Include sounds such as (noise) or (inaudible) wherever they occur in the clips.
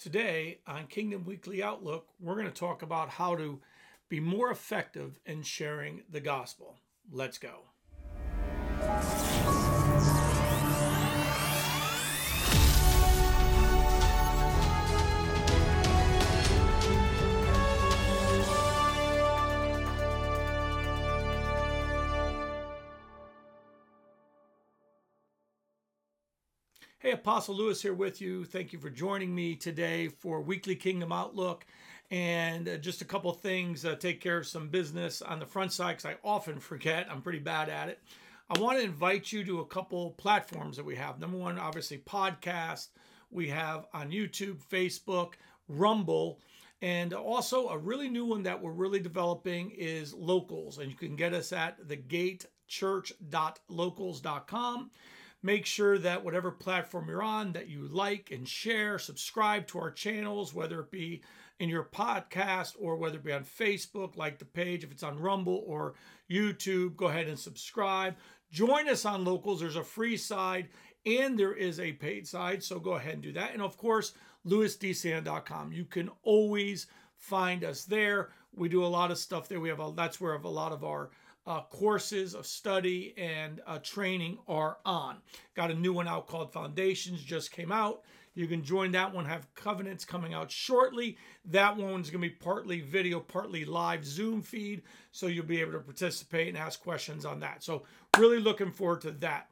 Today on Kingdom Weekly Outlook, we're going to talk about how to be more effective in sharing the gospel. Let's go. Hey, Apostle Lewis here with you. Thank you for joining me today for Weekly Kingdom Outlook. And uh, just a couple things, uh, take care of some business on the front side because I often (laughs) forget. I'm pretty bad at it. I want to invite you to a couple platforms that we have. Number one, obviously, podcast. We have on YouTube, Facebook, Rumble. And also, a really new one that we're really developing is locals. And you can get us at thegatechurch.locals.com make sure that whatever platform you're on that you like and share subscribe to our channels whether it be in your podcast or whether it be on facebook like the page if it's on rumble or youtube go ahead and subscribe. Join us on locals. There's a free side and there is a paid side so go ahead and do that. And of course lewisdcn.com you can always find us there. We do a lot of stuff there. We have a that's where a lot of our uh, courses of study and uh, training are on. Got a new one out called Foundations, just came out. You can join that one, have Covenants coming out shortly. That one's going to be partly video, partly live Zoom feed. So you'll be able to participate and ask questions on that. So, really looking forward to that.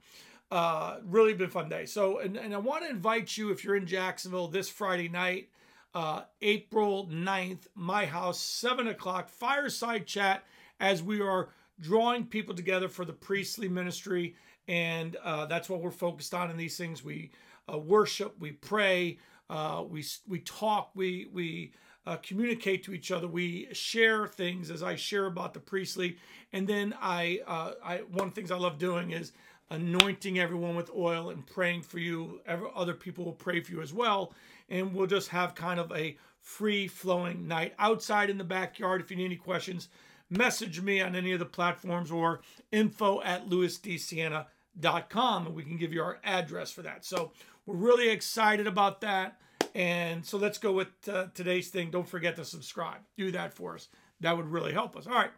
Uh, really been fun day. So, and, and I want to invite you if you're in Jacksonville this Friday night, uh, April 9th, my house, 7 o'clock, fireside chat as we are drawing people together for the priestly ministry. And uh, that's what we're focused on in these things. We uh, worship, we pray, uh, we, we talk, we, we uh, communicate to each other, we share things as I share about the priestly. And then I, uh, I one of the things I love doing is anointing everyone with oil and praying for you. other people will pray for you as well. And we'll just have kind of a free flowing night outside in the backyard. If you need any questions, message me on any of the platforms or info at lewisdciena.com and we can give you our address for that. So we're really excited about that. And so let's go with uh, today's thing. Don't forget to subscribe. Do that for us. That would really help us. All right.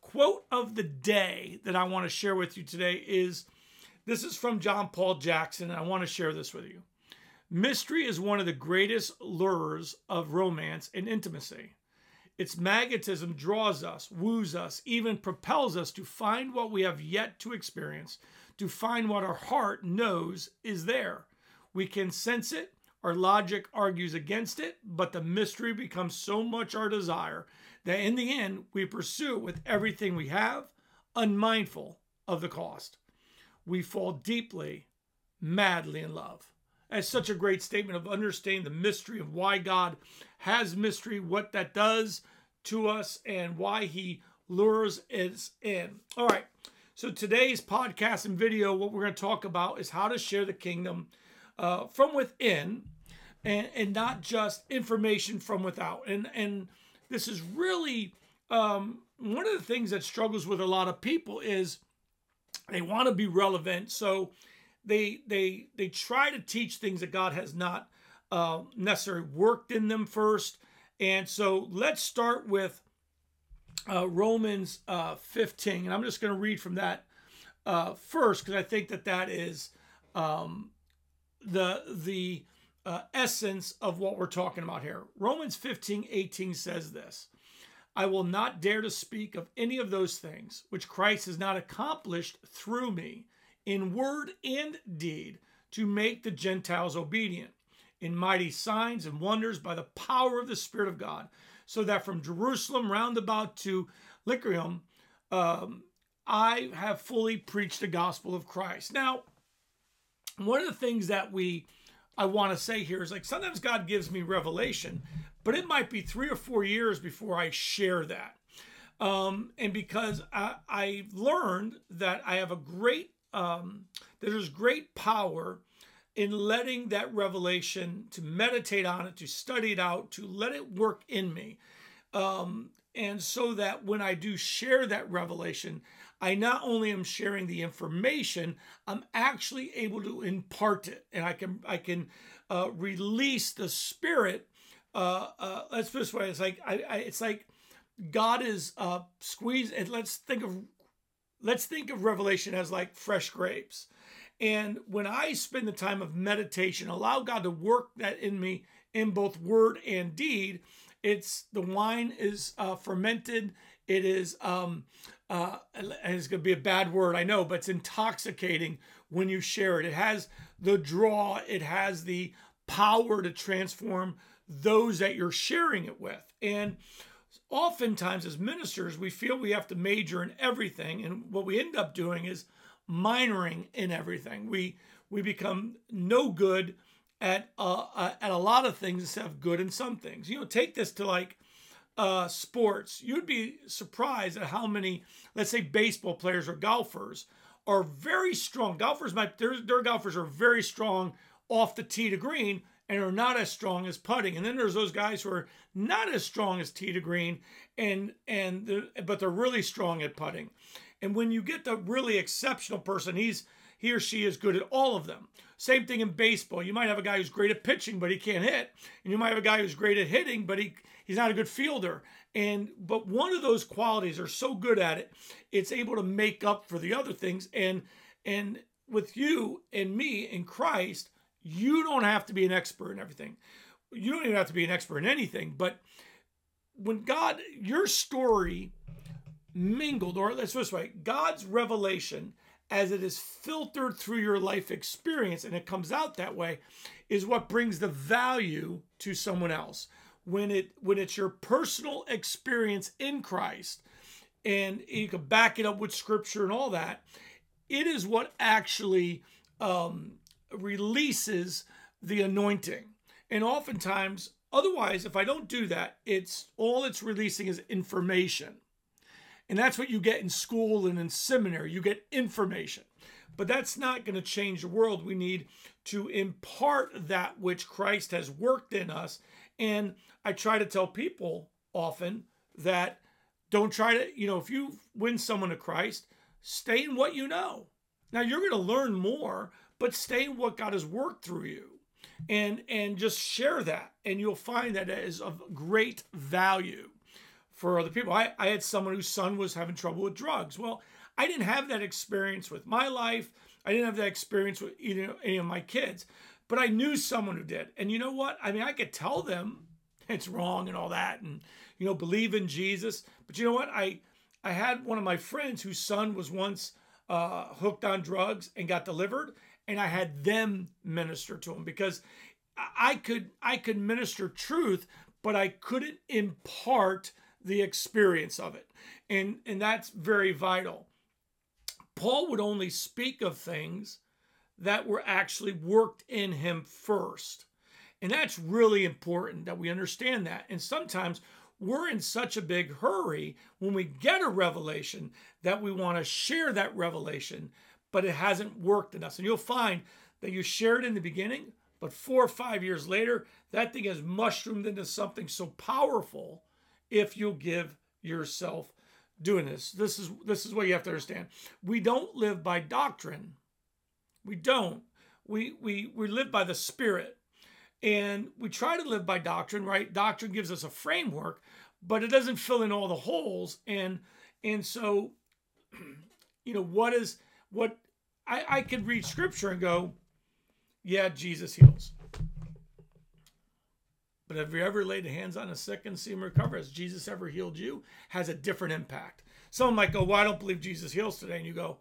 Quote of the day that I want to share with you today is this is from John Paul Jackson. And I want to share this with you. Mystery is one of the greatest lures of romance and intimacy. Its magnetism draws us, woos us, even propels us to find what we have yet to experience, to find what our heart knows is there. We can sense it, our logic argues against it, but the mystery becomes so much our desire that in the end we pursue it with everything we have, unmindful of the cost. We fall deeply, madly in love. That's such a great statement of understanding the mystery of why God has mystery, what that does to us, and why He lures us in. All right. So today's podcast and video, what we're going to talk about is how to share the kingdom uh, from within, and, and not just information from without. And and this is really um, one of the things that struggles with a lot of people is they want to be relevant, so they they they try to teach things that God has not uh, necessarily worked in them first. And so let's start with uh, Romans uh, 15, and I'm just going to read from that uh, first because I think that that is um, the the uh, essence of what we're talking about here. Romans 15, 18 says this. I will not dare to speak of any of those things which Christ has not accomplished through me in word and deed to make the Gentiles obedient in mighty signs and wonders by the power of the Spirit of God, so that from Jerusalem round about to Illyricum, um, I have fully preached the gospel of Christ. Now, one of the things that we I want to say here is like sometimes God gives me revelation, but it might be three or four years before I share that. Um, and because I, I learned that I have a great um, there's great power in letting that revelation to meditate on it, to study it out, to let it work in me. Um, and so that when I do share that revelation, I not only am sharing the information, I'm actually able to impart it, and I can I can uh, release the Spirit. Uh, uh, let's put this way: it's like I, I, it's like God is uh, squeezed. And let's think of let's think of Revelation as like fresh grapes. And when I spend the time of meditation, allow God to work that in me in both word and deed. It's the wine is uh, fermented. It is um, uh, it's going to be a bad word, I know, but it's intoxicating when you share it. It has the draw. It has the power to transform those that you're sharing it with. And oftentimes, as ministers, we feel we have to major in everything, and what we end up doing is minoring in everything. We we become no good at uh, uh, at a lot of things instead of good in some things. You know, take this to like uh, sports. You'd be surprised at how many, let's say, baseball players or golfers are very strong. Golfers might their, their golfers are very strong off the tee to green and are not as strong as putting. And then there's those guys who are not as strong as tee to green and and but they're really strong at putting. And when you get the really exceptional person, he's he or she is good at all of them. Same thing in baseball. You might have a guy who's great at pitching, but he can't hit. And you might have a guy who's great at hitting, but he he's not a good fielder. And but one of those qualities are so good at it, it's able to make up for the other things. And and with you and me in Christ, you don't have to be an expert in everything. You don't even have to be an expert in anything. But when God, your story mingled, or let's put this way, God's revelation as it is filtered through your life experience and it comes out that way is what brings the value to someone else when it when it's your personal experience in Christ and you can back it up with scripture and all that it is what actually um, releases the anointing and oftentimes otherwise if i don't do that it's all it's releasing is information and that's what you get in school and in seminary. You get information. But that's not going to change the world. We need to impart that which Christ has worked in us. And I try to tell people often that don't try to, you know, if you win someone to Christ, stay in what you know. Now you're going to learn more, but stay what God has worked through you. And and just share that and you'll find that it is of great value for other people. I, I had someone whose son was having trouble with drugs. Well, I didn't have that experience with my life. I didn't have that experience with either, any of my kids, but I knew someone who did. And you know what? I mean, I could tell them it's wrong and all that, and you know, believe in Jesus. But you know what? I I had one of my friends whose son was once uh, hooked on drugs and got delivered, and I had them minister to him because I could I could minister truth, but I couldn't impart the experience of it. And, and that's very vital. Paul would only speak of things that were actually worked in him first. And that's really important that we understand that. And sometimes we're in such a big hurry when we get a revelation that we want to share that revelation, but it hasn't worked us. And you'll find that you shared in the beginning, but four or five years later, that thing has mushroomed into something so powerful if you give yourself doing this. This is this is what you have to understand. We don't live by doctrine. We don't. We we we live by the spirit. And we try to live by doctrine, right? Doctrine gives us a framework, but it doesn't fill in all the holes. And and so, (clears throat) you know, what is what I, I could read scripture and go, yeah, Jesus heals. But have you ever laid hands on a sick and seen him recover? Has Jesus ever healed you? Has a different impact. Someone might go, Well, I don't believe Jesus heals today. And you go,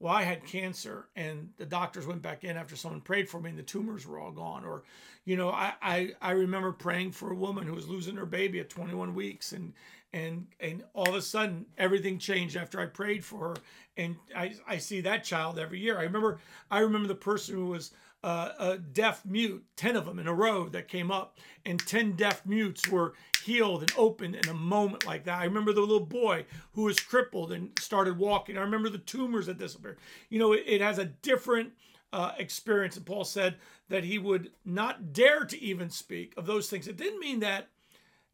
Well, I had cancer and the doctors went back in after someone prayed for me and the tumors were all gone. Or, you know, I, I, I remember praying for a woman who was losing her baby at 21 weeks and and and all of a sudden everything changed after I prayed for her. And I, I see that child every year. I remember I remember the person who was uh, a deaf mute, 10 of them in a row that came up, and 10 deaf mutes were healed and opened in a moment like that. I remember the little boy who was crippled and started walking. I remember the tumors that disappeared. You know, it, it has a different uh, experience. And Paul said that he would not dare to even speak of those things. It didn't mean that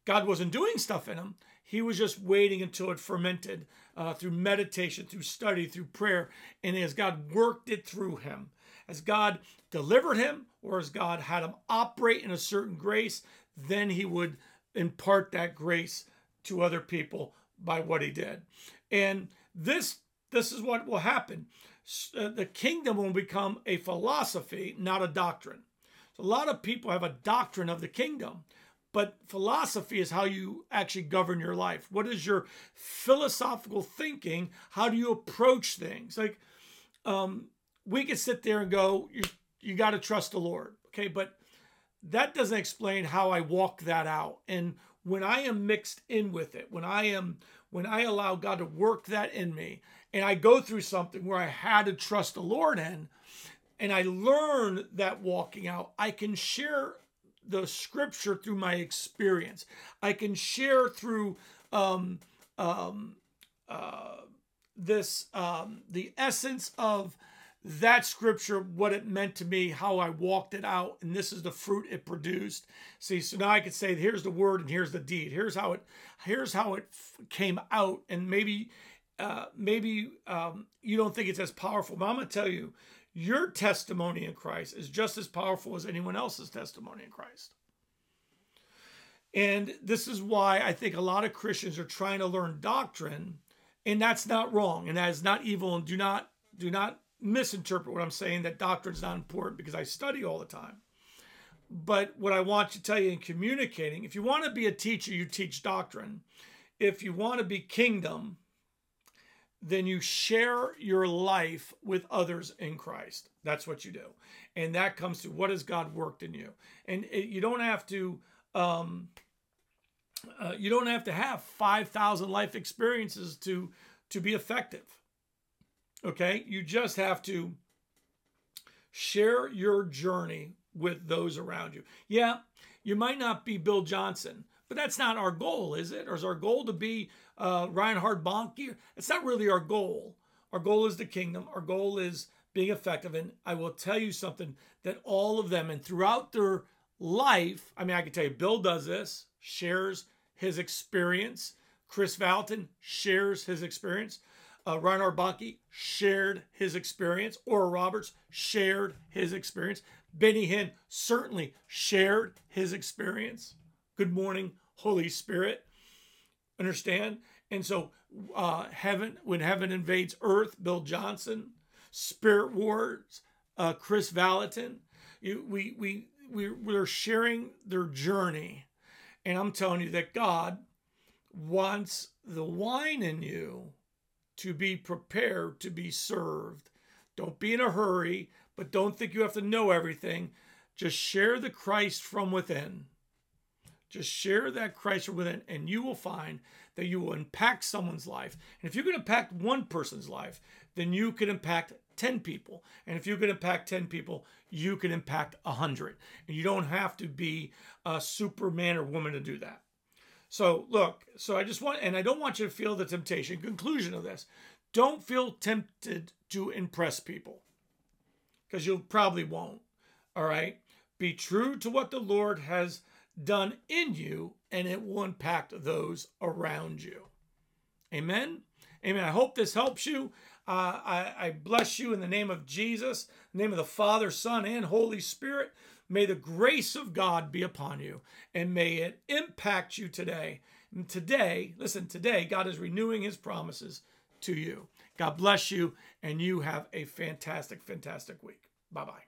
God wasn't doing stuff in him. He was just waiting until it fermented uh, through meditation, through study, through prayer. And as God worked it through him, as God delivered him or as God had him operate in a certain grace, then he would impart that grace to other people by what he did. And this this is what will happen. Uh, the kingdom will become a philosophy, not a doctrine. So a lot of people have a doctrine of the kingdom, but philosophy is how you actually govern your life. What is your philosophical thinking? How do you approach things? Like um, we could sit there and go, you, you got to trust the Lord. Okay. But that doesn't explain how I walk that out. And when I am mixed in with it, when I am, when I allow God to work that in me, and I go through something where I had to trust the Lord in, and I learn that walking out, I can share the scripture through my experience. I can share through um, um, uh, this um, the essence of that scripture, what it meant to me, how I walked it out, and this is the fruit it produced. See, so now I could say, here's the word and here's the deed. Here's how it, here's how it came out, and maybe, uh, maybe um, you don't think it's as powerful, but I'm gonna tell you, your testimony in Christ is just as powerful as anyone else's testimony in Christ. And this is why I think a lot of Christians are trying to learn doctrine, and that's not wrong, and that is not evil, and do not do not misinterpret what I'm saying that doctrine is not important because I study all the time. But what I want to tell you in communicating, if you want to be a teacher, you teach doctrine. If you want to be kingdom, then you share your life with others in Christ. That's what you do. And that comes to what has God worked in you. And it, you don't have to um, uh, you don't have to have 5,000 life experiences to to be effective. Okay? You just have to share your journey with those around you. Yeah, you might not be Bill Johnson, but that's not our goal, is it? Or is our goal to be uh, Reinhard Bonnke? It's not really our goal. Our goal is the kingdom. Our goal is being effective. And I will tell you something that all of them, and throughout their life, I mean, I can tell you, Bill does this, shares his experience. Kris Vallotton shares his experience uh, Reinhard Bonnke shared his experience. Oral Roberts shared his experience. Benny Hinn certainly shared his experience. Good morning, Holy Spirit. Understand? And so, uh, heaven, when heaven invades earth, Bill Johnson, Spirit Wars, uh, Kris Vallotton, you, we, we, we, we're sharing their journey. And I'm telling you that God wants the wine in you to be prepared to be served. Don't be in a hurry, but don't think you have to know everything. Just share the Christ from within. Just share that Christ within, and you will find that you will impact someone's life. And if you can impact one person's life, then you can impact 10 people. And if you can impact 10 people, you can impact 100. And you don't have to be a superman or woman to do that. So look, so I just want, and I don't want you to feel the temptation. Conclusion of this don't feel tempted to impress people because you probably won't. All right. Be true to what the Lord has done in you, and it will impact those around you. Amen. Amen. I hope this helps you. Uh, I, I bless you in the name of Jesus, name of the Father, Son, and Holy Spirit. May the grace of God be upon you and may it impact you today. And today, listen, today, God is renewing his promises to you. God bless you, and you have a fantastic, fantastic week. Bye bye.